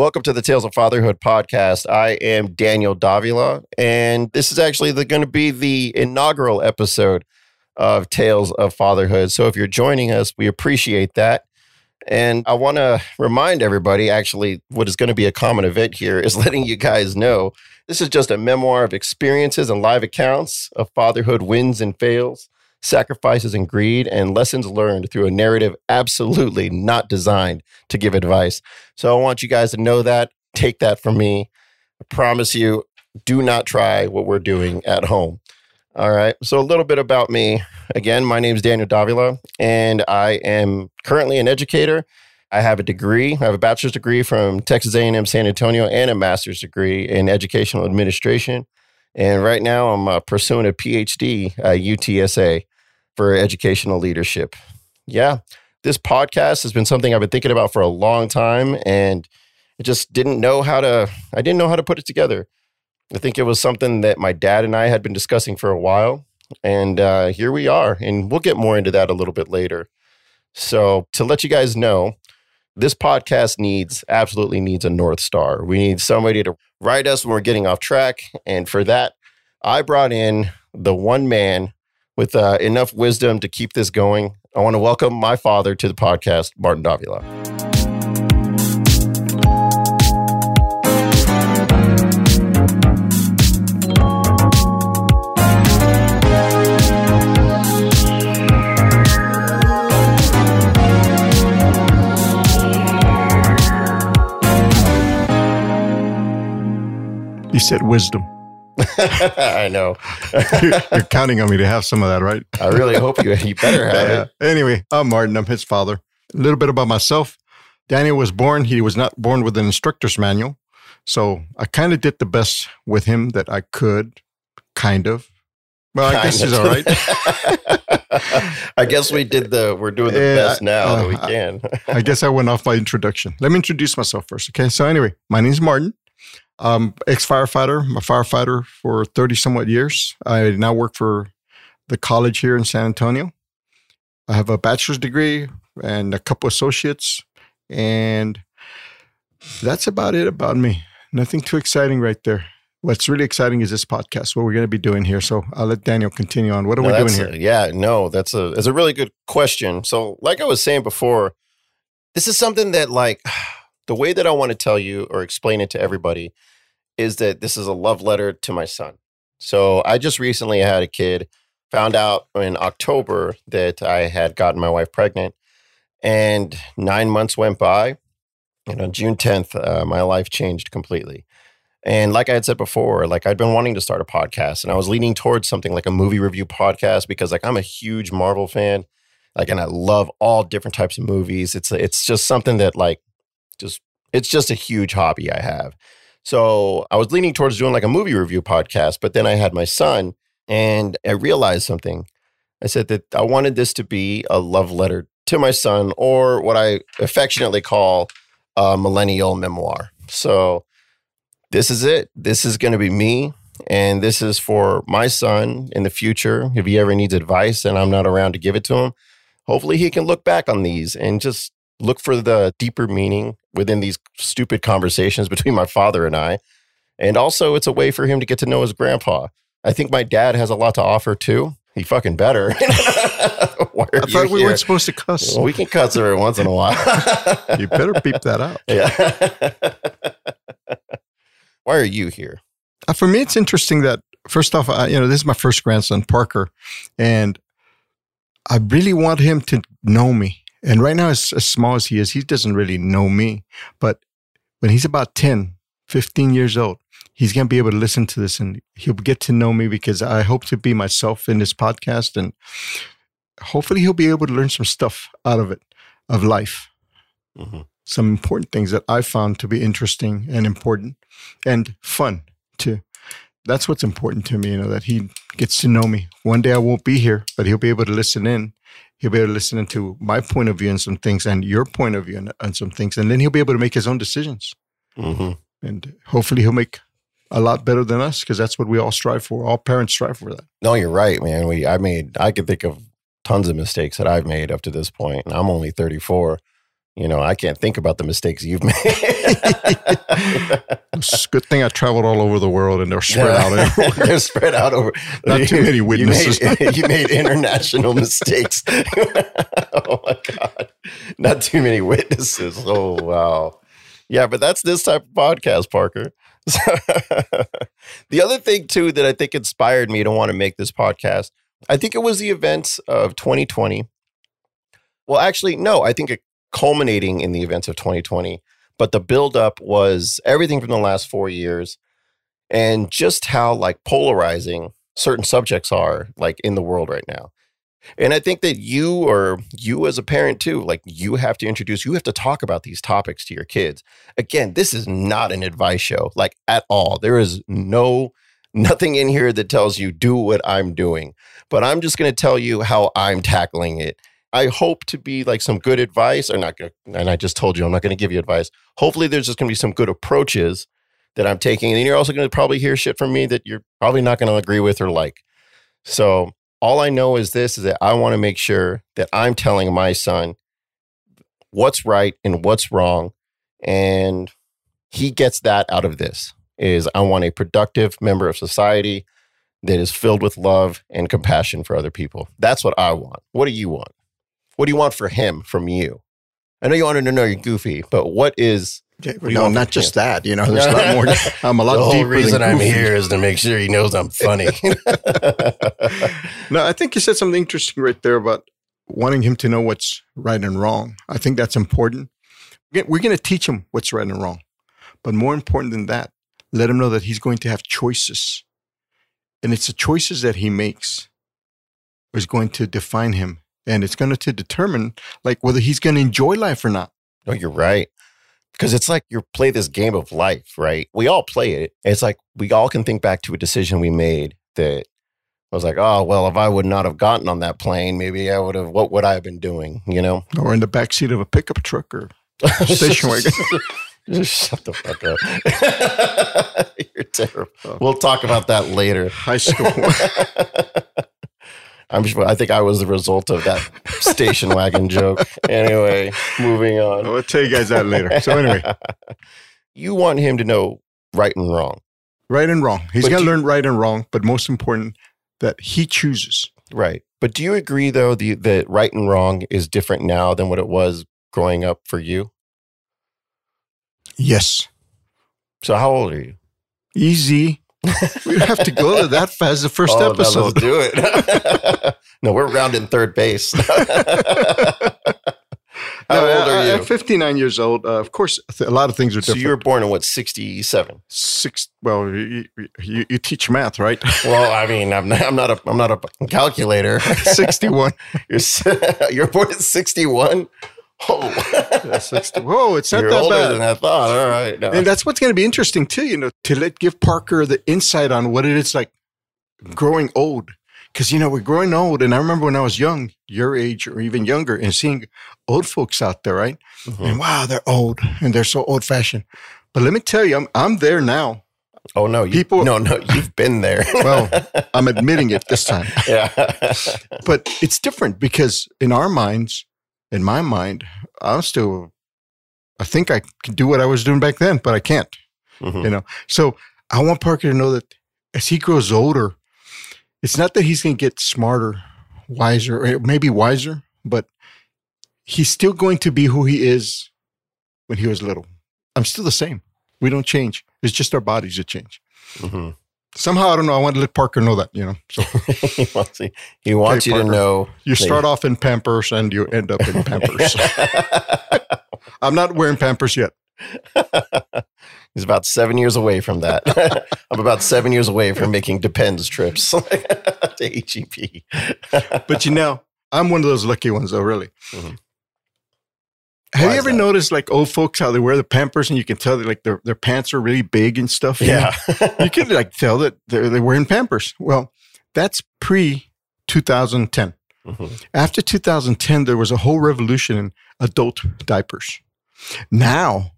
Welcome to the Tales of Fatherhood podcast. I am Daniel Davila, and this is actually going to be the inaugural episode of Tales of Fatherhood. So if you're joining us, we appreciate that. And I want to remind everybody actually, what is going to be a common event here is letting you guys know this is just a memoir of experiences and live accounts of fatherhood wins and fails, sacrifices and greed, and lessons learned through a narrative absolutely not designed to give advice. So I want you guys to know that. Take that from me. I promise you, do not try what we're doing at home. All right. So a little bit about me. Again, my name is Daniel Davila, and I am currently an educator I have a degree. I have a bachelor's degree from Texas A&M San Antonio and a master's degree in educational administration. And right now, I'm uh, pursuing a PhD at UTSA for educational leadership. Yeah, this podcast has been something I've been thinking about for a long time, and I just didn't know how to. I didn't know how to put it together. I think it was something that my dad and I had been discussing for a while, and uh, here we are. And we'll get more into that a little bit later. So, to let you guys know, this podcast needs absolutely needs a north star. We need somebody to write us when we're getting off track, and for that, I brought in the one man with uh, enough wisdom to keep this going. I want to welcome my father to the podcast, Martin Davila. You said wisdom. I know. you're, you're, counting on me to have some of that, right? I really hope you you better have yeah. it. Anyway, I'm Martin. I'm his father. A little bit about myself. Daniel was born. He was not born with an instructor's manual, so I kind of did the best with him that I could. Kind of. Well, I kind guess he's all right. I guess we did the. We're doing the yeah, best now uh, that we can. I guess I went off my introduction. Let me introduce myself first. Okay. So anyway, my name is Martin. Um, ex firefighter. I'm a firefighter for 30 somewhat years. I now work for the college here in San Antonio. I have a bachelor's degree and a couple associates, and that's about it about me. Nothing too exciting right there. What's really exciting is this podcast, what we're going to be doing here. So I'll let Daniel continue on. What are no, we doing here? A, yeah, no, that's a it's a really good question. So, like I was saying before, this is something that like the way that I want to tell you or explain it to everybody is that this is a love letter to my son. So I just recently had a kid, found out in October that I had gotten my wife pregnant, and nine months went by. And on June 10th, uh, my life changed completely. And like I had said before, like I'd been wanting to start a podcast and I was leaning towards something like a movie review podcast because like I'm a huge Marvel fan. Like and I love all different types of movies. It's it's just something that like just it's just a huge hobby I have. So I was leaning towards doing like a movie review podcast, but then I had my son and I realized something. I said that I wanted this to be a love letter to my son or what I affectionately call a millennial memoir. So this is it. This is going to be me. And this is for my son in the future. If he ever needs advice and I'm not around to give it to him, hopefully he can look back on these and just look for the deeper meaning within these stupid conversations between my father and I. And also, it's a way for him to get to know his grandpa. I think my dad has a lot to offer too. He fucking better. I thought we here? weren't supposed to cuss. Well, we can cuss every once in a while. you better beep that out. Yeah. Why are you here? Uh, for me, it's interesting that first off, you know, this is my first grandson, Parker, and I really want him to know me. And right now, as, as small as he is, he doesn't really know me. But when he's about 10, 15 years old, he's going to be able to listen to this and he'll get to know me because I hope to be myself in this podcast. And hopefully, he'll be able to learn some stuff out of it, of life. Mm-hmm. Some important things that I found to be interesting and important and fun too. That's what's important to me, you know, that he gets to know me. One day I won't be here, but he'll be able to listen in he'll be able to listen to my point of view on some things and your point of view on, on some things, and then he'll be able to make his own decisions. Mm-hmm. And hopefully, he'll make a lot better than us because that's what we all strive for. All parents strive for that. No, you're right, man. We, I made, I could think of tons of mistakes that I've made up to this point, and I'm only 34. You know, I can't think about the mistakes you've made. it's a good thing I traveled all over the world and they're spread out everywhere. they're spread out over. Not too many witnesses. You made, you made international mistakes. oh my god! Not too many witnesses. Oh wow. Yeah, but that's this type of podcast, Parker. the other thing too that I think inspired me to want to make this podcast, I think it was the events of 2020. Well, actually, no, I think it culminating in the events of 2020, but the buildup was everything from the last four years and just how like polarizing certain subjects are like in the world right now. And I think that you or you as a parent too, like you have to introduce, you have to talk about these topics to your kids. Again, this is not an advice show, like at all. There is no, nothing in here that tells you do what I'm doing, but I'm just going to tell you how I'm tackling it. I hope to be like some good advice or not good. And I just told you I'm not going to give you advice. Hopefully, there's just going to be some good approaches that I'm taking. And you're also going to probably hear shit from me that you're probably not going to agree with or like. So all I know is this is that I want to make sure that I'm telling my son what's right and what's wrong and he gets that out of this is I want a productive member of society that is filled with love and compassion for other people. That's what I want. What do you want? What do you want for him from you? I know you wanted to know you're goofy, but what is yeah, no, not just him? that. You know, there's a lot more. I'm a lot the whole reason I'm here is to make sure he knows I'm funny. no, I think you said something interesting right there about wanting him to know what's right and wrong. I think that's important. We're going to teach him what's right and wrong, but more important than that, let him know that he's going to have choices, and it's the choices that he makes is going to define him, and it's going to determine like whether he's going to enjoy life or not. No, you're right because it's like you play this game of life, right? We all play it. It's like we all can think back to a decision we made that was like, oh, well, if I would not have gotten on that plane, maybe I would have, what would I have been doing, you know? Or in the back seat of a pickup truck or station wagon. Just shut the fuck up. You're terrible. Oh. We'll talk about that later. High school. I'm sure, I think I was the result of that station wagon joke. Anyway, moving on. I'll tell you guys that later. So anyway, you want him to know right and wrong. Right and wrong. He's got to learn right and wrong, but most important that he chooses. Right. But do you agree though the that right and wrong is different now than what it was growing up for you? Yes. So how old are you? Easy we have to go to that as The first oh, episode. let's do it. no, we're rounding third base. How no, old are you? I'm 59 years old. Uh, of course, a lot of things are different. So you were born in what, 67? Six. Well, you, you, you teach math, right? well, I mean, I'm not, I'm not a I'm not a calculator. 61. you're you're born at 61. Oh, 60. Whoa, it's not You're that older bad. than I thought. All right. No. And that's what's going to be interesting too, you know, to let give Parker the insight on what it is like growing old. Because, you know, we're growing old. And I remember when I was young, your age or even younger, and seeing old folks out there, right? Mm-hmm. And wow, they're old and they're so old fashioned. But let me tell you, I'm, I'm there now. Oh no, you, people! No, no, you've been there. well, I'm admitting it this time. Yeah, but it's different because in our minds, in my mind, I'm still, I think I can do what I was doing back then, but I can't, mm-hmm. you know? So I want Parker to know that as he grows older, it's not that he's going to get smarter, wiser, or maybe wiser, but he's still going to be who he is when he was little. I'm still the same. We don't change. It's just our bodies that change. Mm-hmm somehow I don't know. I want to let Parker know that you know. So he wants, he wants you Parker, to know. You start off in Pampers and you end up in Pampers. I'm not wearing Pampers yet. He's about seven years away from that. I'm about seven years away from making Depends trips to HEB. but you know, I'm one of those lucky ones, though. Really. Mm-hmm. Have Why you ever noticed like old folks how they wear the Pampers and you can tell that like their, their pants are really big and stuff? Yeah. you can like tell that they're, they're wearing Pampers. Well, that's pre 2010. Mm-hmm. After 2010, there was a whole revolution in adult diapers. Now,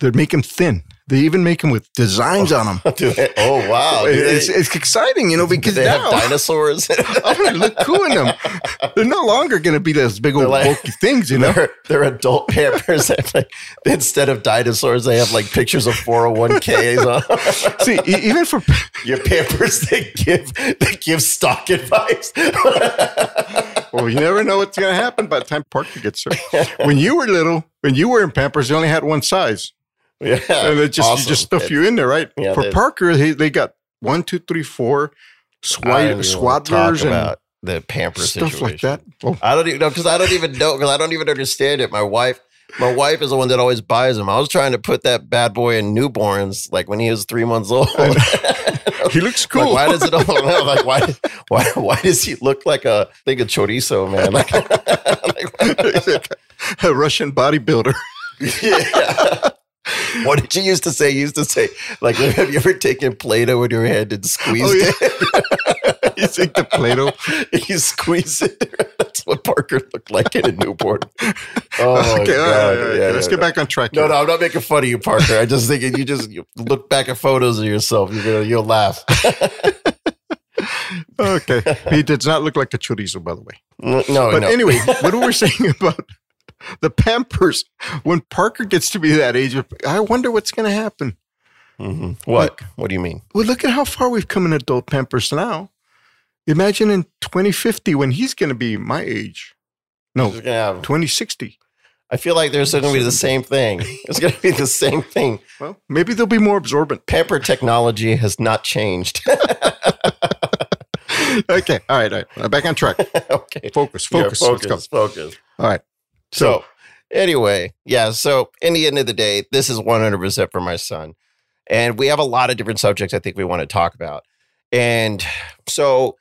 They make them thin. They even make them with designs on them. Oh wow! It's, it's exciting, you know, because they now have dinosaurs? Oh, I'm gonna look cool in them. They're no longer going to be those big old like- bulky things, you know. they're, they're adult Pampers. Like, instead of dinosaurs, they have like pictures of 401ks on. See, even for Your Pampers, they give they give stock advice. well, you never know what's going to happen by the time Parker gets there. When you were little, when you were in Pampers, they only had one size, yeah, and it just awesome. you just stuff you in there, right? Yeah, for Parker, they, they got one, two, three, four swat, don't even wanna talk swaddlers and about the Pampers stuff situation. like that. Oh, I don't even know because I don't even know because I don't even understand it. My wife, my wife is the one that always buys them. I was trying to put that bad boy in newborns like when he was three months old. he looks Like, cool. why does it all like why why why does he look like a thing of chorizo, man? Like, like, a Russian bodybuilder. yeah. What did you used to say? You used to say, like, have you ever taken Play-Doh in your hand and squeezed Oh, yeah. it? you think the Play-Doh? you squeeze it. That's what Parker looked like in a newborn. Oh, okay, right, God. right, right. Yeah, let's get back on track. No, here. no, I'm not making fun of you, Parker. I just think you just you look back at photos of yourself. You're gonna you'll laugh. Okay, he does not look like a chorizo, by the way. no, But no. anyway, what were we saying about the Pampers? When Parker gets to be that age, I wonder what's going to happen. Mhm. What? What do you mean? Well, look at how far we've come in adult Pampers now. Imagine in 2050 when he's going to be my age. No, have- 2060. I feel like there's going to be the same thing. It's going to be the same thing. Well, maybe they'll be more absorbent. Pamper technology has not changed. okay, all right, all right. Back on track. okay. Focus, Yeah, focus. Let's go. focus, focus. All right. So, anyway, yeah. So, in the end of the day, this is 100% for my son. And we have a lot of different subjects I think we want to talk about. And so,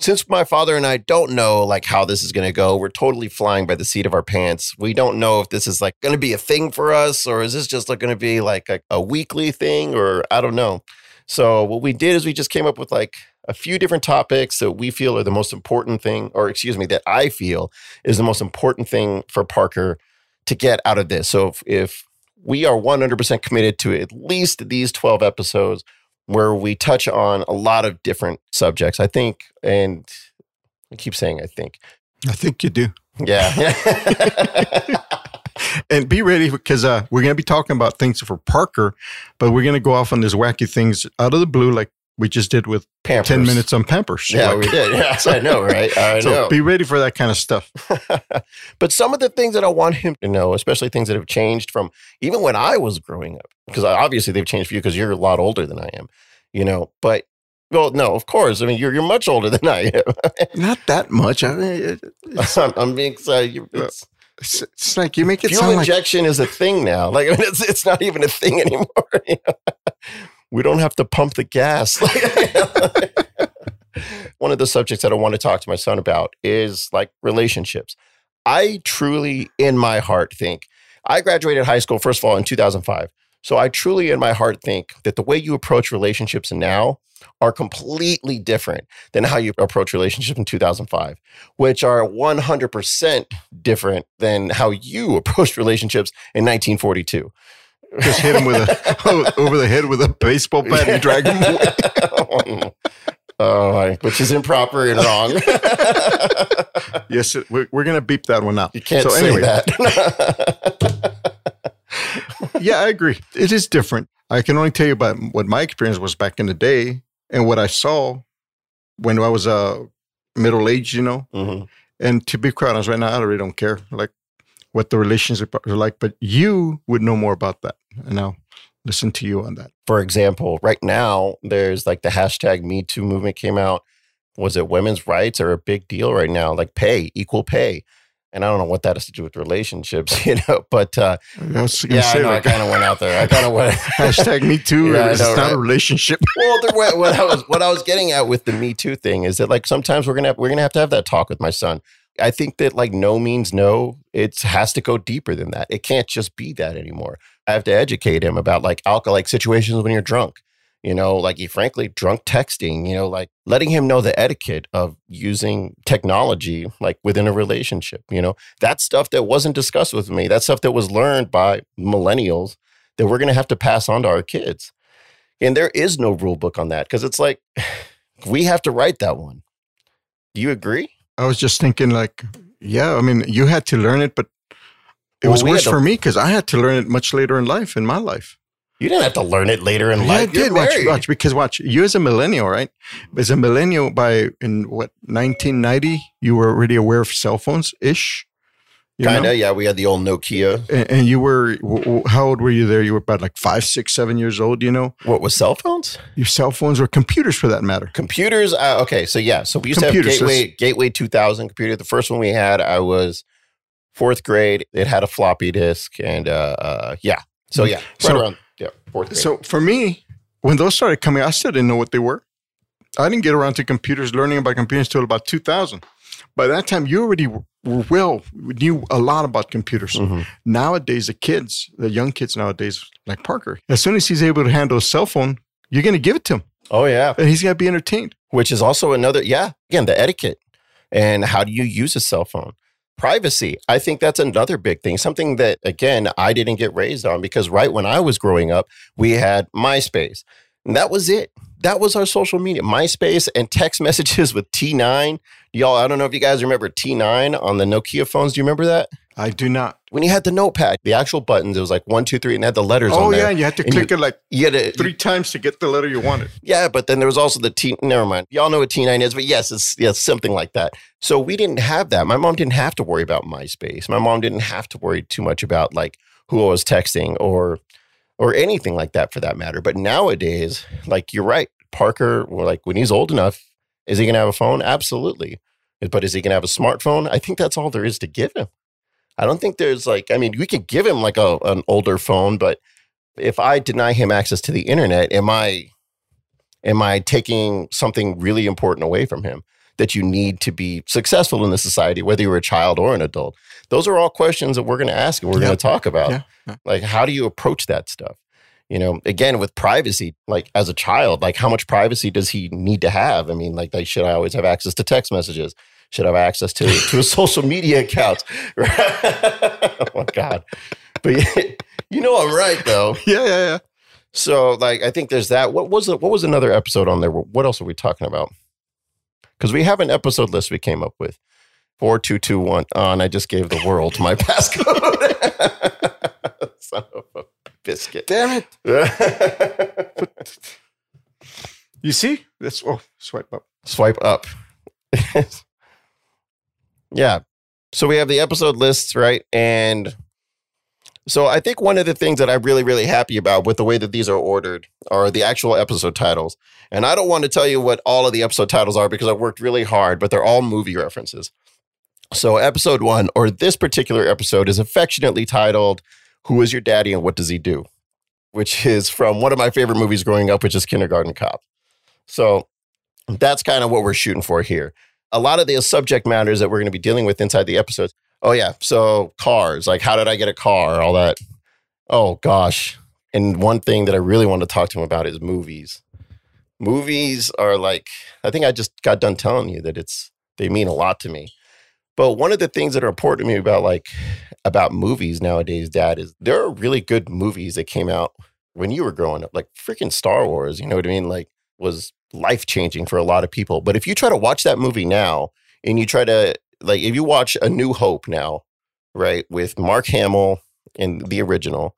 since my father and I don't know like how this is going to go, we're totally flying by the seat of our pants. We don't know if this is like going to be a thing for us or is this just like going to be like a, a weekly thing or I don't know. So, what we did is we just came up with like a few different topics that we feel are the most important thing, or excuse me, that I feel is the most important thing for Parker to get out of this. So if, if we are 100% committed to at least these 12 episodes where we touch on a lot of different subjects, I think, and I keep saying I think. I think you do. Yeah. And be ready because uh, we're going to be talking about things for Parker, but we're going to go off on these wacky things out of the blue, like we just did with Pampers. 10 minutes on Pampers. Yeah, Like- we did. Yes, I know, right? I so know. be ready for that kind of stuff. but some of the things that I want him to know, especially things that have changed from even when I was growing up, because obviously they've changed for you because you're a lot older than I am, you know. But well, no, of course. I mean, you're you're much older than I am. Not that much. I mean, I'm, I'm being excited. You- uh, It's, it's, it's like you make it fuel sound like injection is a thing now. Like I mean, it's it's not even a thing anymore. you know? We don't have to pump the gas. One of the subjects that I want to talk to my son about is like relationships. I truly, in my heart, think I graduated high school, first of all, in 2005. So I truly, in my heart, think that the way you approach relationships now are completely different than how you approach relationships in 2005, which are 100% different than how you approached relationships in 1942. Just hit him with a over the head with a baseball bat and drag him away. oh, my- which is improper and wrong. Yes, we're, we're going to beep that one out. you can't so say anyway, that. yeah, I agree. It is different. I can only tell you about what my experience was back in the day and what I saw when I was uh, middle aged, you know. Mhm. And to be quite honest, right now, I really don't care like what the relationship are like, but you would know more about that. And I'll listen to you on that. For example, right now, there's like the hashtag Me Too movement came out. Was it women's rights are a big deal right now? Like pay, equal pay. And I don't know what that has to do with relationships, you know, but uh, I yeah, I, know, I kind of went out there. I kind of went. hashtag me too. Yeah, it's know, not a relationship. well, the, what, what I was what I was getting at with the Me Too thing is that like sometimes we're gonna have, we're gonna have to have that talk with my son. I think that like no means no. It has to go deeper than that. It can't just be that anymore. I have to educate him about like alcoholic situations when you're drunk. You know, like he frankly drunk texting. You know, like letting him know the etiquette of using technology like within a relationship. You know, that stuff that wasn't discussed with me. That stuff that was learned by millennials that we're going to have to pass on to our kids. And there is no rule book on that because it's like we have to write that one. Do you agree? I was just thinking, like, yeah, I mean, you had to learn it, but it Well, was worse for me because I had to learn it much later in life, in my life. You didn't have to learn it later in Yeah, I life. You're did watch, watch because watch you as a millennial, right? As a millennial, by in what 1990, you were already aware of cell phones ish. Kind of, yeah. We had the old Nokia. And, and you were how old were you there? You were about like five, six, seven years old. You know, What was cell phones? your cell phones or computers for that matter. Computers. Uh, okay, so yeah, so we used Computers, to have Gateway Gateway 2000 computer. The first one we had, I was fourth grade. It had a floppy disk, and uh, uh yeah. So yeah, right So- around yeah fourth grade. So for me, when those started coming, I still didn't know what they were. I didn't get around to computers, learning about computers until about 2000. By that time, you already were well we knew a lot about computers. Mhm. Nowadays, the kids, the young kids nowadays, like Parker, as soon as he's able to handle a cell phone, you're going to give it to him, Oh yeah, and he's going to be entertained. which is also another yeah again the etiquette and how do you use a cell phone privacy i think that's another big thing something that again i didn't get raised on because right when i was growing up we had myspace and that was it that was our social media myspace and text messages with t9 y'all i don't know if you guys remember t9 on the nokia phones do you remember that I do not. when you had the notepad the actual buttons it was like one two three and had the letters Oh yeah, and you had to And click it like you had to, three times to get the letter you wanted. Yeah, but then there was also the T. Never mind. Y'all know what T9 is, but yes, it's yeah, something like that. So we didn't have that. My mom didn't have to worry about MySpace. My mom didn't have to worry too much about like who I was texting or or anything like that for that matter. But nowadays, like you're right, Parker. Like when he's old enough, is he gonna have a phone? Absolutely. But is he gonna have a smartphone? I think that's all there is to give him. I don't think there's like. I mean, we could give him like a an older phone, but if I deny him access to the internet, am I am I taking something really important away from him that you need to be successful in the society, whether you're a child or an adult? Those are all questions that we're going to ask and we're Yeah. going to talk about. Yeah, yeah. Like, how do you approach that stuff? You know, again, with privacy, like as a child, like how much privacy does he need to have? I mean, like, like should I always have access to text messages? Should I have access to, to a social media account? oh my God. But you know, I'm right though. Yeah, yeah, yeah. So like I think there's that. What was it? What was another episode on there? What else are we talking about? Because we have an episode list we came up with. Four two two one. Oh, and I just gave the world my passcode. Son of a biscuit. Damn it! You see? That's oh, swipe up. Swipe up. yeah. So we have the episode lists, right? And so I think one of the things that I'm really, really happy about with the way that these are ordered are the actual episode titles. And I don't want to tell you what all of the episode titles are because I worked really hard, but they're all movie references. So episode one, or this particular episode, is affectionately titled Who is Your Daddy and What Does He Do? Which is from one of my favorite movies growing up, which is Kindergarten Cop. So that's kind of what we're shooting for here. A lot of the subject matters that we're going to be dealing with inside the episodes. Oh, yeah. So cars, like how did I get a car? All that. Oh, gosh. And one thing that I really want to talk to him about is movies. Movies are like, I think I just got done telling you that it's, they mean a lot to me. But one of the things that are important to me about like, about movies nowadays, Dad, is there are really good movies that came out when you were growing up, like freaking Star Wars. You know what I mean? Like, was life changing for a lot of people. But if you try to watch that movie now and you try to, like, if you watch A New Hope now, right, with Mark Hamill in the original,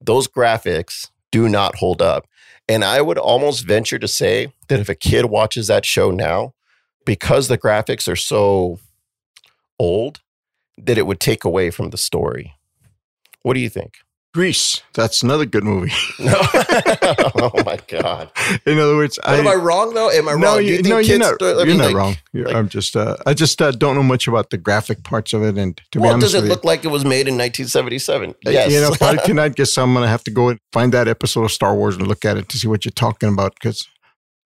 those graphics do not hold up. And I would almost venture to say that if a kid watches that show now, because the graphics are so old, that it would take away from the story. What do you think? Grease. That's another good movie. No. oh my God. In other words, But am I wrong though? Am I wrong? no, Do you, think no, you're not. I you're mean, not like, wrong. You're, like- I'm just. Uh, I just uh, don't know much about the graphic parts of it, and to be Well, honest does it look like it was made in 1977? you, Yes. you know, tonight. Guess I'm gonna have to go and find that episode of Star Wars and look at it to see what you're talking about. Because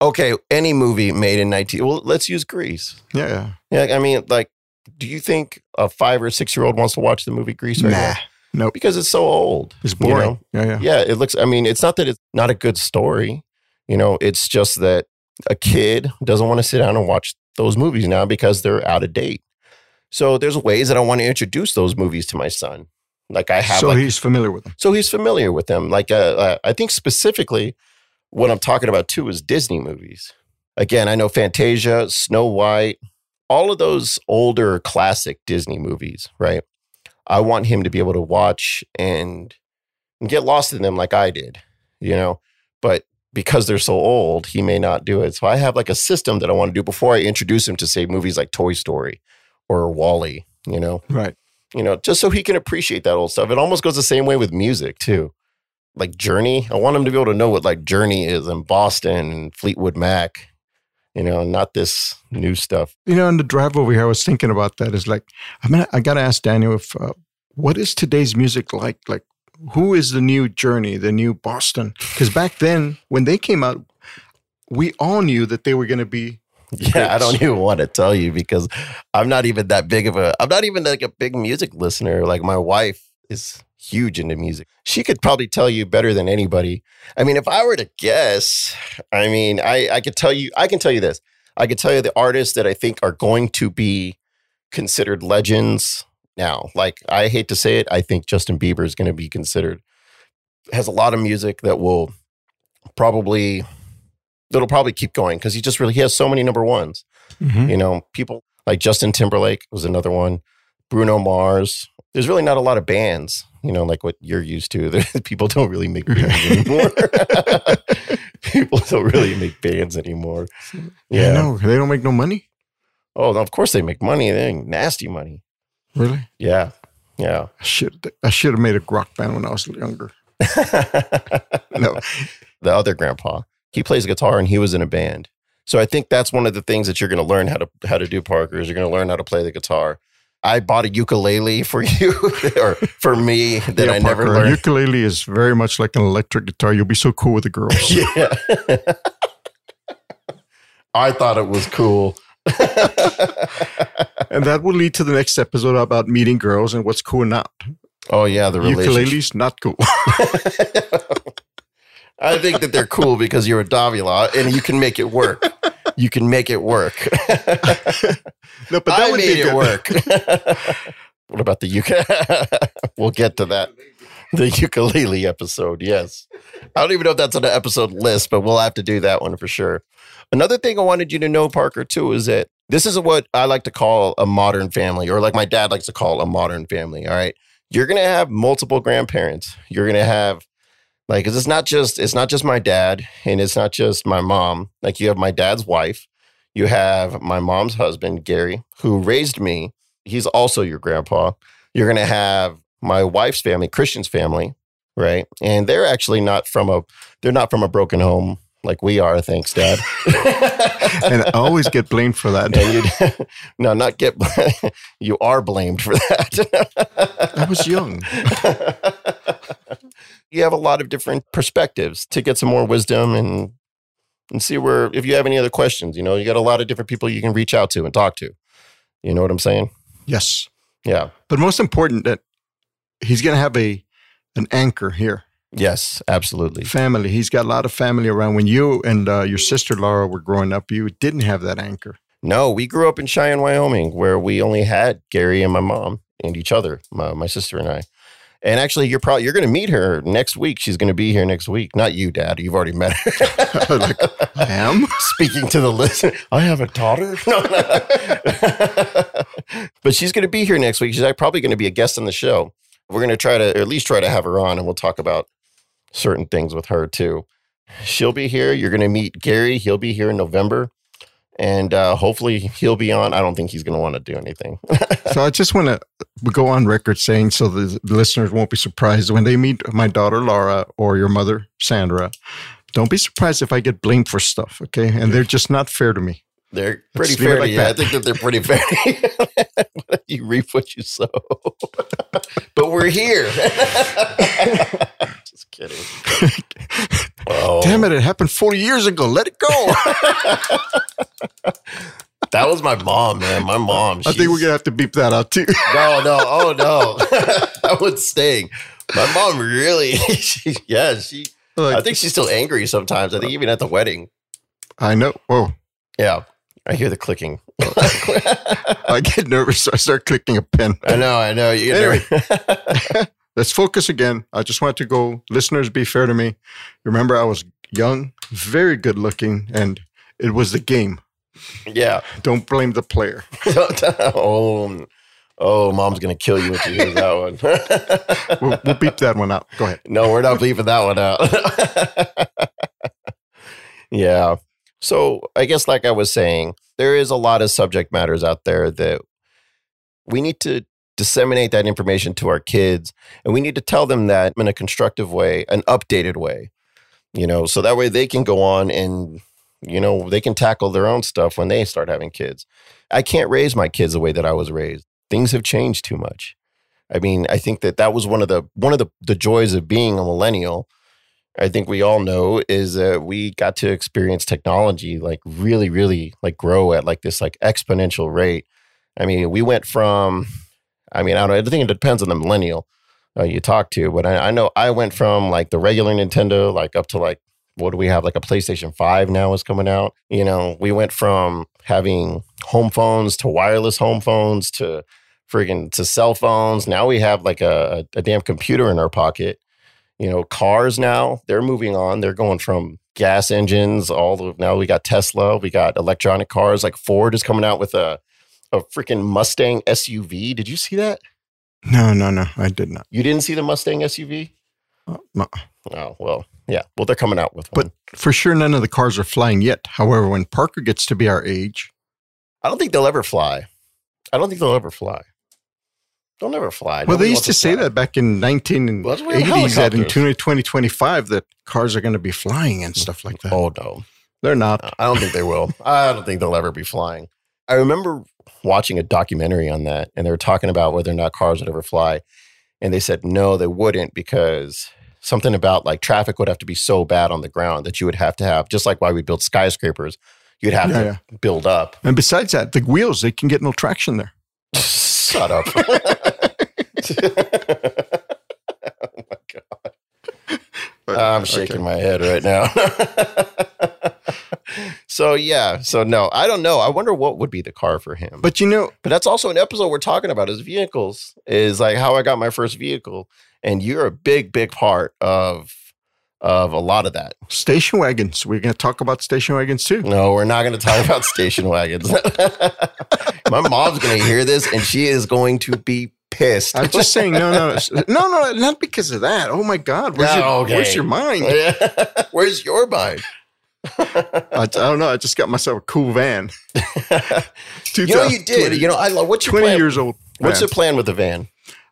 okay, any movie made in 19. Well, let's use Grease. yeah, yeah. Yeah, I mean, like, do you think a five or six year old wants to watch the movie Grease right nah, now? Nope. Because it's so old. It's you know? boring. Yeah, yeah. Yeah, it looks. I mean, it's not that it's not a good story. You know, it's just that a kid doesn't want to sit down and watch those movies now because they're out of date. So there's ways that I want to introduce those movies to my son. Like I have. so like, he's familiar with them. so he's familiar with them. Like uh, uh, I think specifically, what I'm talking about too is Disney movies. Again, I know Fantasia, Snow White, all of those older classic Disney movies. Right. I want him to be able to watch and, and get lost in them like I did. You know, but because they're so old, he may not do it. So I have like a system that I want to do before I introduce him to say movies like Toy Story or WALL-E. You know, Right. you know, just so he can appreciate that old stuff. It almost goes the same way with music too. Like Journey, I want him to be able to know what like Journey is and Boston and Fleetwood Mac, you know, not this new stuff. You know, on the drive over here, I was thinking about that. Is like, I mean, I got to ask Daniel if uh, what is today's music like? Like, who is the new Journey, the new Boston? Because back then, when they came out, we all knew that they were going to be. Yeah, I don't even want to tell you because I'm not even that big of a I'm not even like a big music listener. Like my wife is huge into music. She could probably tell you better than anybody. I mean, if I were to guess, I mean, I I could tell you I can tell you this. I could tell you the artists that I think are going to be considered legends now. Like I hate to say it, I think Justin Bieber is going to be considered has a lot of music that will probably that'll probably keep going because he just really he has so many number ones. Mhm. You know, people like Justin Timberlake was another one, Bruno Mars. There's really not a lot of bands, you know, like what you're used to. People don't really make bands anymore. people don't really make bands anymore. Yeah, no, they don't make no money. Oh, of course they make money. They make nasty money. Really? Yeah. Yeah. I should I should have made a rock band when I was younger. No. the other grandpa, he plays guitar and he was in a band. So I think that's one of the things that you're going to learn how to how to do, Parker. Is you're going to learn how to play the guitar. I bought a ukulele for you or for me that Yeah, I never Parker, learned. Ukulele is very much like an electric guitar. You'll be so cool with the girls. yeah. I thought it was cool. and that will lead to the next episode about meeting girls and what's cool and not. oh yeah, the relationship. Ukulele's not cool. I think that they're cool because you're a Davila and you can make it work. You can make it work. no, but that I would made be it work. what about the ukulele? we'll get to that. The ukulele episode, yes. I don't even know if that's on the episode list, but we'll have to do that one for sure. Another thing I wanted you to know, Parker, too, is that this is what I like to call a modern family, or like my dad likes to call a modern family. All right. You're gonna have multiple grandparents. You're gonna have like 'cause it's not just it's not just my dad and it's not just my mom. Like you have my dad's wife, you have my mom's husband, Gary, who raised me. He's also your grandpa. You're to have my wife's family, Christian's family, right? And they're actually not from a they're not from a broken home like we are, thanks dad. And I always get blamed for that. you no, not get you are blamed for that. I was young. you have a lot of different perspectives to get some more wisdom and and see where if you have any other questions, you know, you got a lot of different people you can reach out to and talk to. You know what I'm saying? Yes. Yeah. But most important that he's going to have a an anchor here. Yes, absolutely. Family. He's got a lot of family around. When you and uh, your sister Laura were growing up, you didn't have that anchor. No, we grew up in Cheyenne, Wyoming, where we only had Gary and my mom and each other, my, my sister and I. And actually, you're probably you're going to meet her next week. She's going to be here next week. Not you, Dad. You've already met her. Like, I am. Speaking to the listener, I have a daughter. No, no. but she's going to be here next week. She's probably going to be a guest on the show. We're going to try to, or at least try to have her on, and we'll talk about certain things with her too. She'll be here. You're going to meet Gary. He'll be here in November, and uh, hopefully he'll be on. I don't think he's going to want to do anything. So I just want to go on record saying so the listeners won't be surprised when they meet my daughter Laura or your mother Sandra. Don't be surprised if I get blamed for stuff, okay? And they're just not fair to me. They're pretty fair like you. I think that they're pretty fair. you reap what you sow. but we're here. Just kidding. Oh, Damn it, it happened 40 years ago. Let it go. That was my mom, man. My mom. I think we're going to have to beep that out too. No, no. Oh, no. that would sting. My mom really, she, yeah, she, I think she's still angry sometimes. I think even at the wedding. I know. Whoa. Yeah. I hear the clicking. I get nervous, so I start clicking a pen. I know, I know. You get Anyway. let's focus again. I just want to go, listeners, be fair to me. Remember, I was young, very good looking, and it was the game. Yeah. Don't blame the player. oh, oh, mom's gonna kill you if you hear that one. we'll, we'll beep that one out. Go ahead. No, we're not bleeping that one out. yeah. So I guess, like I was saying, there is a lot of subject matters out there that we need to disseminate that information to our kids, and we need to tell them that in a constructive way, an updated way. You know, so that way they can go on and you know they can tackle their own stuff when they start having kids. I can't raise my kids the way that I was raised. Things have changed too much. I mean, I think that that was one of the one of the the joys of being a millennial I think we all know is that we got to experience technology like really, really like grow at like this like exponential rate. I mean, we went from, I mean, I don't know, I think it depends on the millennial uh, you talk to, but I, I know I went from like the regular Nintendo like up to like what do we have like a PlayStation 5 now is coming out. You know, we went from having home phones to wireless home phones to freaking to cell phones. Now we have like a, a damn computer in our pocket you know, cars now, they're moving on. They're going from gas engines all the now we got Tesla, we got electronic cars like Ford is coming out with a a freaking Mustang SUV. Did you see that? No, no, no, I did not. You didn't see the Mustang SUV? Uh, no. Oh, well, yeah. Well, they're coming out with one. But for sure none of the cars are flying yet. However, when Parker gets to be our age, I don't think they'll ever fly. I don't think they'll ever fly. They'll never fly. Well, Nobody they used to say that back in 1980s that in 2025 that cars are going to be flying and stuff like that. Oh, no. They're not. I don't think they will. I don't think they'll ever be flying. I remember watching a documentary on that and they were talking about whether or not cars would ever fly. And they said, no, they wouldn't because something about like traffic would have to be so bad on the ground that you would have to have, just like why we build skyscrapers, you'd have yeah, to yeah. build up. And besides that, the wheels, they can get no traction there. Shut up. oh my god. I'm shaking okay. my head right now. so yeah, so no, I don't know. I wonder what would be the car for him. But you know, but that's also an episode we're talking about is vehicles. Is like how I got my first vehicle, and you're a big, big part of of a lot of that. Station wagons. We're going to talk about station wagons too. No, we're not going to talk about station wagons. My mom's going to hear this and she is going to be pissed. I'm just saying, no, no, no, no, not because of that. Oh my God, where's, your, okay. where's your mind? where's your mind? I, I, don't know. I just got myself a cool van. you know, you did. You know, I love. What's your 20 plan? years old. What's the plan with the van?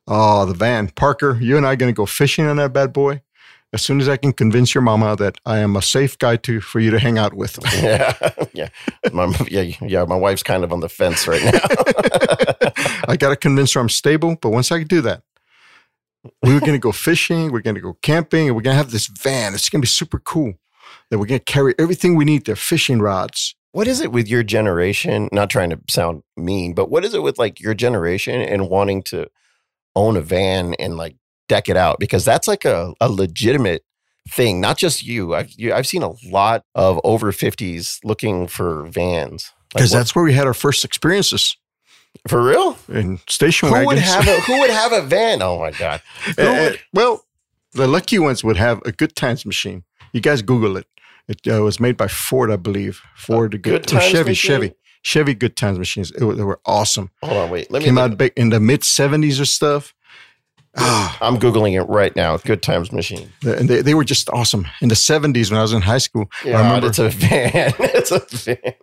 Oh, the van. Parker, you and I going to go fishing on that bad boy? As soon as I can convince your mama that I am a safe guy to for you to hang out with. yeah, yeah, my, yeah, yeah. My wife's kind of on the fence right now. I got to convince her I'm stable, but once I do that, we're going to go fishing, we're going to go camping, and we're going to have this van. It's going to be super cool. That we're going to carry everything we need there, fishing rods. What is it with your generation? Not trying to sound mean, but what is it with like your generation and wanting to own a van and like deck it out because that's like a, a legitimate thing. Not just you. I've you, I've seen a lot of over fifties looking for vans because like that's where we had our first experiences. For real? In station who wagons. would have a Who would have a van? Oh my god! uh, well, the lucky ones would have a good times machine. You guys Google it. It uh, was made by Ford, I believe. Ford, a good, good times Chevy, machine? Chevy, Chevy. Good times machines. It, they were awesome. Hold on, wait. Let me came out in the mid seventies or stuff. I'm Googling it right now. Good Times Machine. And they, they were just awesome. In the 70s when I was in high school. Yeah, I remember, it's a van. it's a van.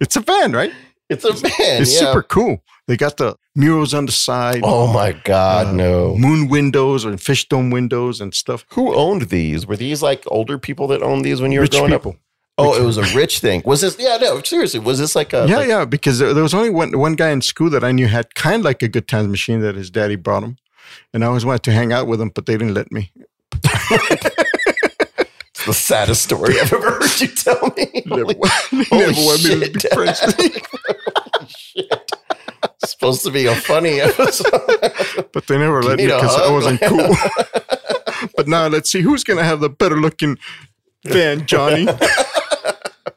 It's a van, right? It's a van. It's yeah. super cool. They got the murals on the side. Oh my God, uh, no. Moon windows and fish dome windows and stuff. Who owned these? Were these like older people that owned these when you were rich growing people. up? Oh, it was a rich thing. Was this? Yeah, no, seriously. Was this like a? Yeah, like, yeah. Because there, there was only one one guy in school that I knew had kind of like a good times machine that his daddy brought him and I always wanted to hang out with them, but they didn't let me. it's the saddest story I've ever heard you tell me. Never, never wanted me to be friends. shit. supposed to be a funny episode. but they never let me because I wasn't cool. but now let's see who's going to have the better looking fan, Johnny.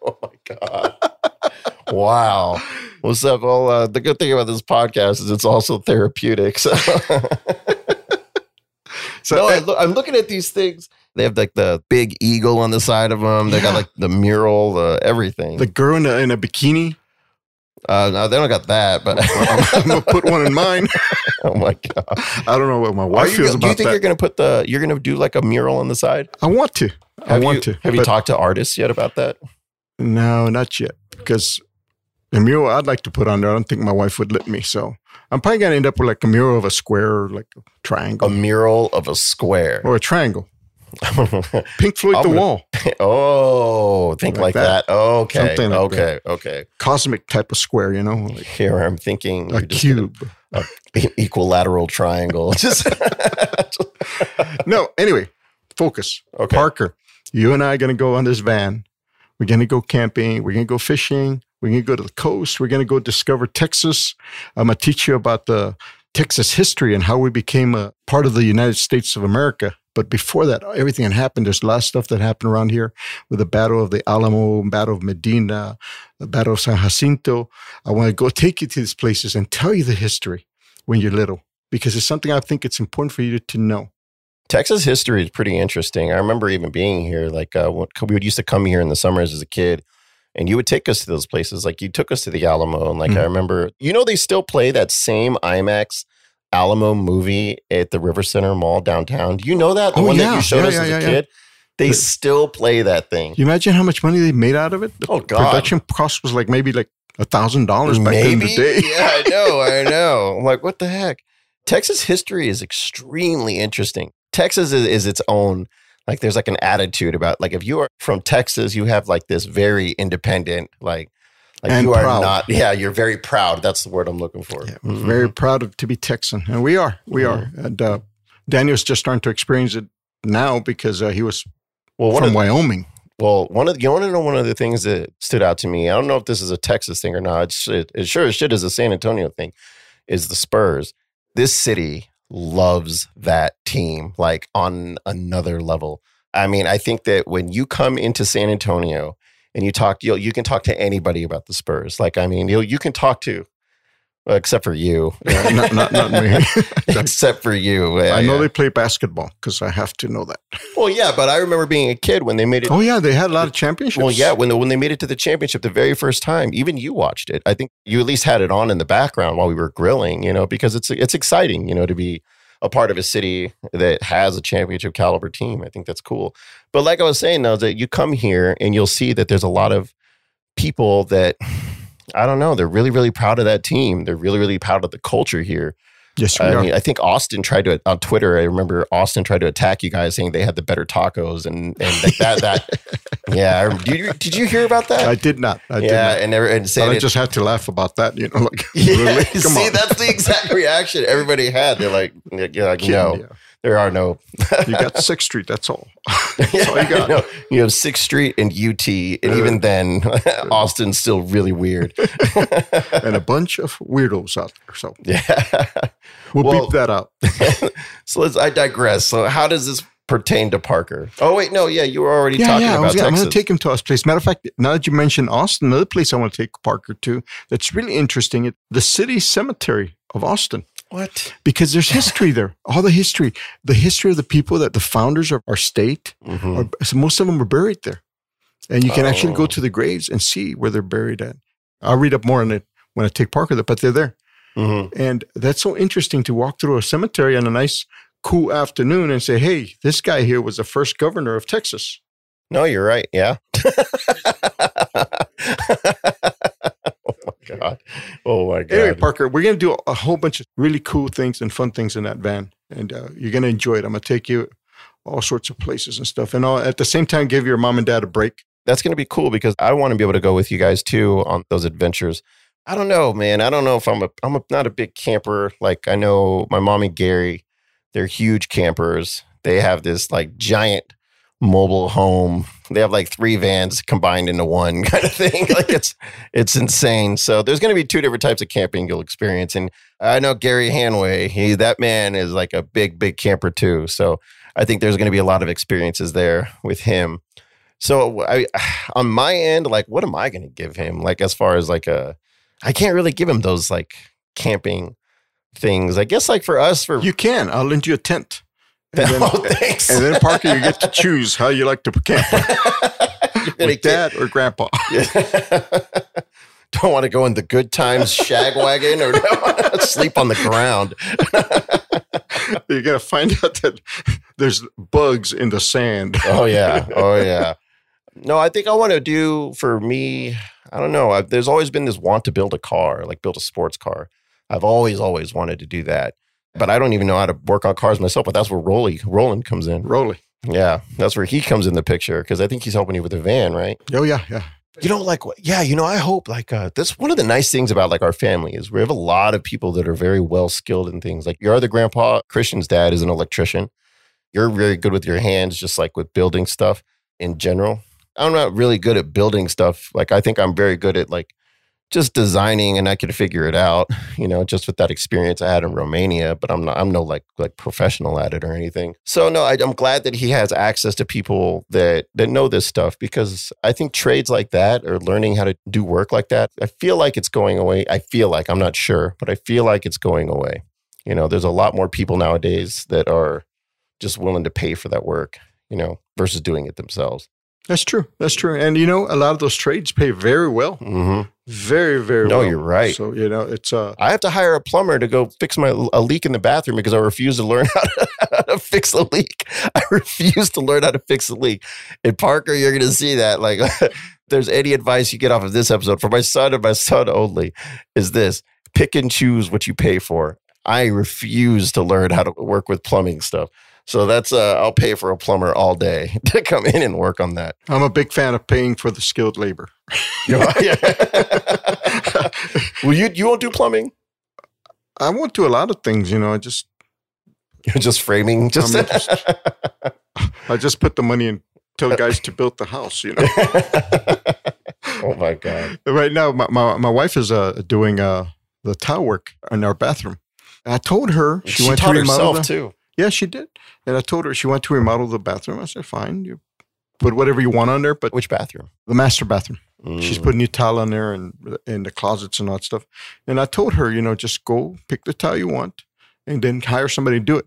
oh my God. Wow. What's up? Well, uh, the good thing about this podcast is it's also therapeutic. So. So no, I I'm looking at these things. They have like the big eagle on the side of them. They got like the mural, the everything. the girl in a, in a bikini. uh, no, they don't got that, but I'm, I'm gonna put one in mine. oh my god! I don't know what my wife feels do about you think that. you're gonna put the? You're gonna do like a mural on the side? I want to. I Have want you, to. Have you talked to artists yet about that? No, not yet. Because the mural I'd like to put on there, I don't think my wife would let me. So I'm probably gonna end up with like a mural of a square, or like a triangle, A mural of a square. or a triangle. Pink Floyd, I'm the gonna- wall, oh, think like, Like that. that. Okay, Something like okay, okay. cosmic type of square. You know, like Here I'm thinking a you're gonna- cube. e- equilateral triangle. Just no, anyway, focus. okay. Parker, you and I are going to go on this van. We're going to go camping. We're going to go fishing. We're going to go to the coast. We're going to go discover Texas. I'm going to teach you about the Texas history and how we became a part of the United States of America. But before that, everything had happened. There's a lot of stuff that happened around here with the Battle of the Alamo, Battle of Medina, the Battle of San Jacinto. I want to go take you to these places and tell you the history when you're little because it's something I think it's important for you to know. Texas history is pretty interesting. I remember even being here. Like uh, we would used to come here in the summers as a kid, and you would take us to those places. Like you took us to the Alamo, and like I Mhm. remember, you know, they still play that same IMAX Alamo movie at the River Center Mall downtown. Do you know that the Oh, one that you showed Yeah, us yeah, as a yeah, yeah. kid? They The- still play that thing. You imagine how much money they made out of it? The Oh, God. Production cost was like maybe like a thousand dollars back in the day. yeah, I know, I know. I'm like, what the heck? Texas history is extremely interesting. Texas is, is its own. Like, there's like an attitude about like if you are from Texas, you have like this very independent, like, like And you are proud. not. Yeah, you're very proud. That's the word I'm looking for. Yeah, we're Mhm. Very proud of, to be Texan, and we are. We Mhm. are. And uh, Daniel's just starting to experience it now because uh, he was well. From of Wyoming. well, one of the, you want to know one of the things that stood out to me. I don't know if this is a Texas thing or not. It's, it, it sure as shit is a San Antonio thing. Is the Spurs? This city loves that team like on another level. I mean, I think that when you come into San Antonio and you talk, you you can talk to anybody about the Spurs. Like, I mean, you you can talk to, well, except for you, Yeah, not, not, not me. except for you. Yeah, I know yeah. they play basketball because I have to know that. Well, yeah, but I remember being a kid when they made it. Oh yeah, they had a lot of championships. Well, yeah, when the, when they made it to the championship the very first time, even you watched it. I think you at least had it on in the background while we were grilling, you know, because it's it's exciting, you know, to be a part of a city that has a championship caliber team. I think that's cool. But like I was saying, though, that you come here and you'll see that there's a lot of people that I don't know, they're really really proud of that team. They're really really proud of the culture here. yes, I mean, I think Austin tried to on Twitter. I remember Austin tried to attack you guys, saying they had the better tacos and and like that that. Yeah, did you did you hear about that? I did not. I did yeah, not. and every- and But saying I just had to laugh about that. You know, like yeah, really? Come see, on. that's the exact reaction everybody had. They're like, yeah, like, no, you. There are no. You got Sixth Street. That's all. yeah, all you got. you have Sixth Street and UT, and Uh, even then, Austin's still really weird. and a bunch of weirdos out there. So yeah. we'll Well- beep that out. so let's. I digress. So how does this pertain to Parker? Oh wait, no, yeah, you were already Yeah, talking yeah. About was, I'm going to take him to us place. Matter of fact, now that you mentioned Austin, another place I want to take Parker to that's really interesting, it, the city cemetery of Austin. What? Because there's history there, all the history, the history of the people that the founders of our state, Mhm. are, so most of them are buried there, and you can actually Oh. go to the graves and see where they're buried at. I'll read up more on it when I take Parker there, but they're there. Mhm. And that's so interesting to walk through a cemetery on a nice, cool afternoon and say, hey, this guy here was the first governor of Texas. No, you're right. Yeah. oh my god. Oh my god. Anyway, Parker, we're going to do a whole bunch of really cool things and fun things in that van. And uh, you're going to enjoy it. I'm going to take you all sorts of places and stuff. And I'll, at the same time, give your mom and dad a break. That's going to be cool because I want to be able to go with you guys too on those adventures. I don't know, man. I don't know if I'm a I'm a, not a big camper. Like I know my mom and Gary, they're huge campers. They have this like giant mobile home. They have like three vans combined into one kind of thing. like it's it's insane. So there's going to be two different types of camping you'll experience. And I know Gary Hanway. He that man is like a big big camper too. So I think there's going to be a lot of experiences there with him. So I, on my end, like, what am I going to give him? Like, as far as like a, I can't really give him those like camping things. I guess like for us, for You can. I'll lend you a tent. And oh, then, oh, thanks. and then Parker, you get to choose how you like to camp. With dad or grandpa. don't want to go in the good times shag wagon or don't want to sleep on the ground. You're gonna find out that there's bugs in the sand. Oh yeah. Oh yeah. No, I think I want to do for me. I don't know. I've, there's always been this want to build a car, like build a sports car. I've always, always wanted to do that, but I don't even know how to work on cars myself. But that's where Rolly, Roland comes in. Rolly. Yeah, that's where he comes in the picture because I think he's helping you with the van, right? Oh yeah, yeah. You know, like yeah, you know, I hope like uh, that's one of the nice things about like our family is we have a lot of people that are very well skilled in things. Like your other grandpa, Christian's dad, is an electrician. You're very good with your hands, just like with building stuff in general. I'm not really good at building stuff. Like I think I'm very good at like just designing and I can figure it out, you know, just with that experience I had in Romania, but I'm not I'm no like like professional at it or anything. So no, I, I'm glad that he has access to people that that know this stuff because I think trades like that or learning how to do work like that, I feel like it's going away. I feel like I'm not sure, but I feel like it's going away. You know, there's a lot more people nowadays that are just willing to pay for that work, you know, versus doing it themselves. That's true. That's true. And you know, a lot of those trades pay very well. Mm-hmm. Very, very No, well. you're right. So, you know, it's uh I have to hire a plumber to go fix my a leak in the bathroom because I refuse to learn how to, how to fix a leak. I refuse to learn how to fix a leak. And Parker, you're going to see that. Like, there's any advice you get off of this episode for my son and my son only is this: pick and choose what you pay for. I refuse to learn how to work with plumbing stuff. So that's uh, I'll pay for a plumber all day to come in and work on that. I'm a big fan of paying for the skilled labor. Know? well, you you won't do plumbing. I won't do a lot of things, you know. I just You're just framing. Just, just- I just put the money in tell guys to build the house, you know. oh my god. right now my, my, my wife is uh, doing uh, the tile work in our bathroom. And I told her she, She, went to taught herself too. Yeah, she did. And I told her she went to remodel the bathroom. I said, fine, you put whatever you want on there, but Which bathroom? the master bathroom. She's Mm. putting new tile on there and in the closets and all that stuff. And I told her, you know, just go pick the tile you want and then hire somebody to do it.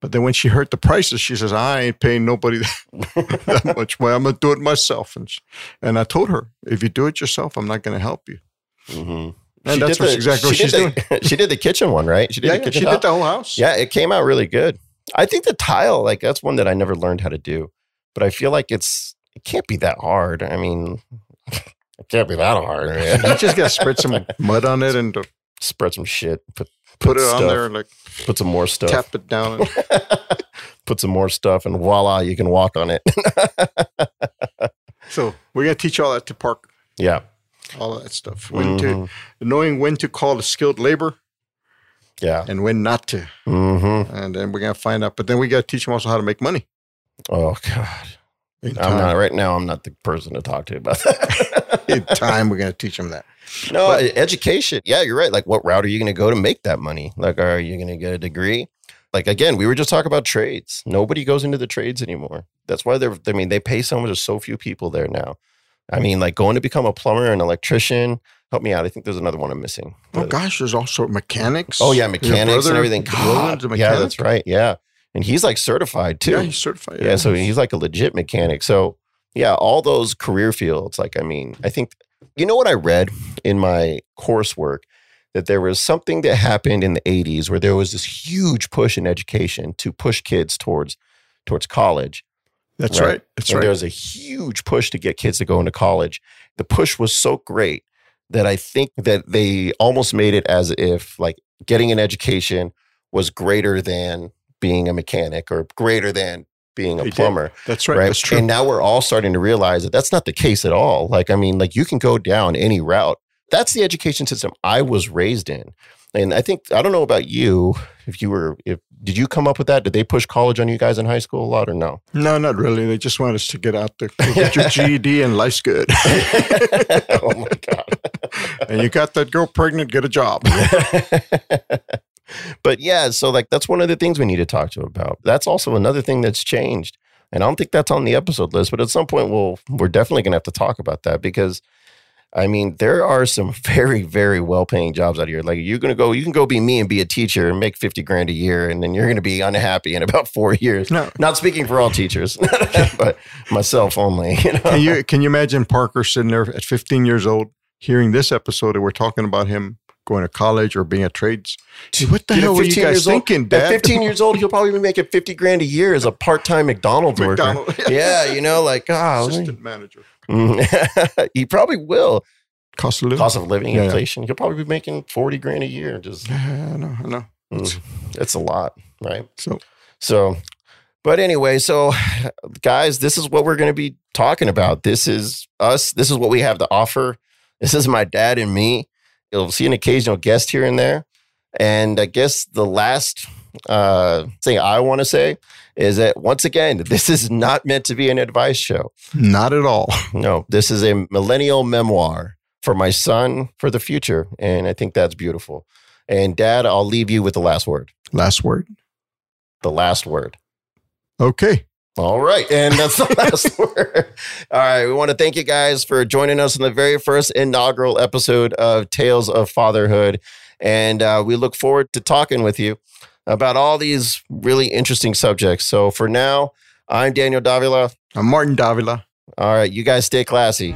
But then when she heard the prices, she says, I ain't paying nobody that much. Well, I'm going to do it myself. And, and I told her, if you do it yourself, I'm not going to help you. Mhm. And She that's did what's exactly what she she's did the, she did the kitchen one, right? She did Yeah, the kitchen she did the whole house. Yeah, it came out really good. I think the tile, like that's one that I never learned how to do, but I feel like it's it can't be that hard. I mean, it can't be that hard. you just got to spread some mud on it and Spread some shit, put put it on there and like put some more stuff, tap it down. And, put some more stuff, and voila, you can walk on it. so we're to teach all that to Park, yeah, all that stuff. When to, Mhm. knowing when to call the skilled labor yeah. and when not to. hmm And then we're going to find out. But then we got to teach them also how to make money. Oh God, In I'm time, not right now. I'm not the person to talk to about that. in time we're going to teach them that. No, But- education. Yeah, you're right. Like, what route are you going to go to make that money? Like, are you going to get a degree? Like, again, we were just talking about trades. Nobody goes into the trades anymore. That's why they're, I mean, they pay so much. There's so few people there now. I mean, like going to become a plumber, an electrician. Help me out. I think there's another one I'm missing. Oh, gosh, there's also mechanics. oh, yeah, mechanics and everything. God, yeah, that's right. Yeah. And he's like certified too. Yeah, he's certified. Yeah, so he's like a legit mechanic. So yeah, all those career fields. Like, I mean, I think you know what I read in my coursework that there was something that happened in the 80s where there was this huge push in education to push kids towards towards college. That's Right. right. That's and right. there was a huge push to get kids to go into college. The push was so great that I think that they almost made it as if like getting an education was greater than being a mechanic or greater than being a They did. plumber That's right. right? That's true. And now we're all starting to realize that that's not the case at all. Like, I mean, like you can go down any route. That's the education system I was raised in. And I think I don't know about you. If you were, if did you come up with that? Did they push college on you guys in high school a lot or no? no, not really. They just want us to get out there, get your GED, and life's good. oh my god! and you got that girl pregnant, get a job. but yeah, so like that's one of the things we need to talk to about. That's also another thing that's changed. And I don't think that's on the episode list, but at some point we'll we're definitely gonna have to talk about that because I mean, there are some very, very well paying jobs out here. Like you're gonna go, you can go be me and be a teacher and make 50 grand a year, and then you're gonna be unhappy in about four years. No. Not speaking for all teachers, but myself only. You know? Can you can you imagine Parker sitting there at 15 years old, hearing this episode, and we're talking about him going to college or being a trades? What the hell were you 15 guys years old- thinking, At 15 years old, he'll probably be making 50 grand a year as a part time McDonald's worker. Yeah, you know, like, oh, Assistant manager. he probably will. Cost of living. Cost of living, Yeah, yeah. inflation. He'll probably be making 40 grand a year. Just, Yeah, I know, I know. mm, it's a lot, right? So So, but anyway, so guys, this is what we're going to be talking about. This is us. This is what we have to offer. This is my dad and me. You'll see an occasional guest here and there. And I guess the last uh, thing I want to say is that once again, this is not meant to be an advice show. not at all. No, this is a millennial memoir for my son for the future. And I think that's beautiful. And dad, I'll leave you with the last word. Last word. The last word. Okay. All right. And that's the last word. All right. We want to thank you guys for joining us in the very first inaugural episode of Tales of Fatherhood. And uh, we look forward to talking with you about all these really interesting subjects. So for now, I'm Daniel Davila. I'm Martin Davila. All right. You guys stay classy.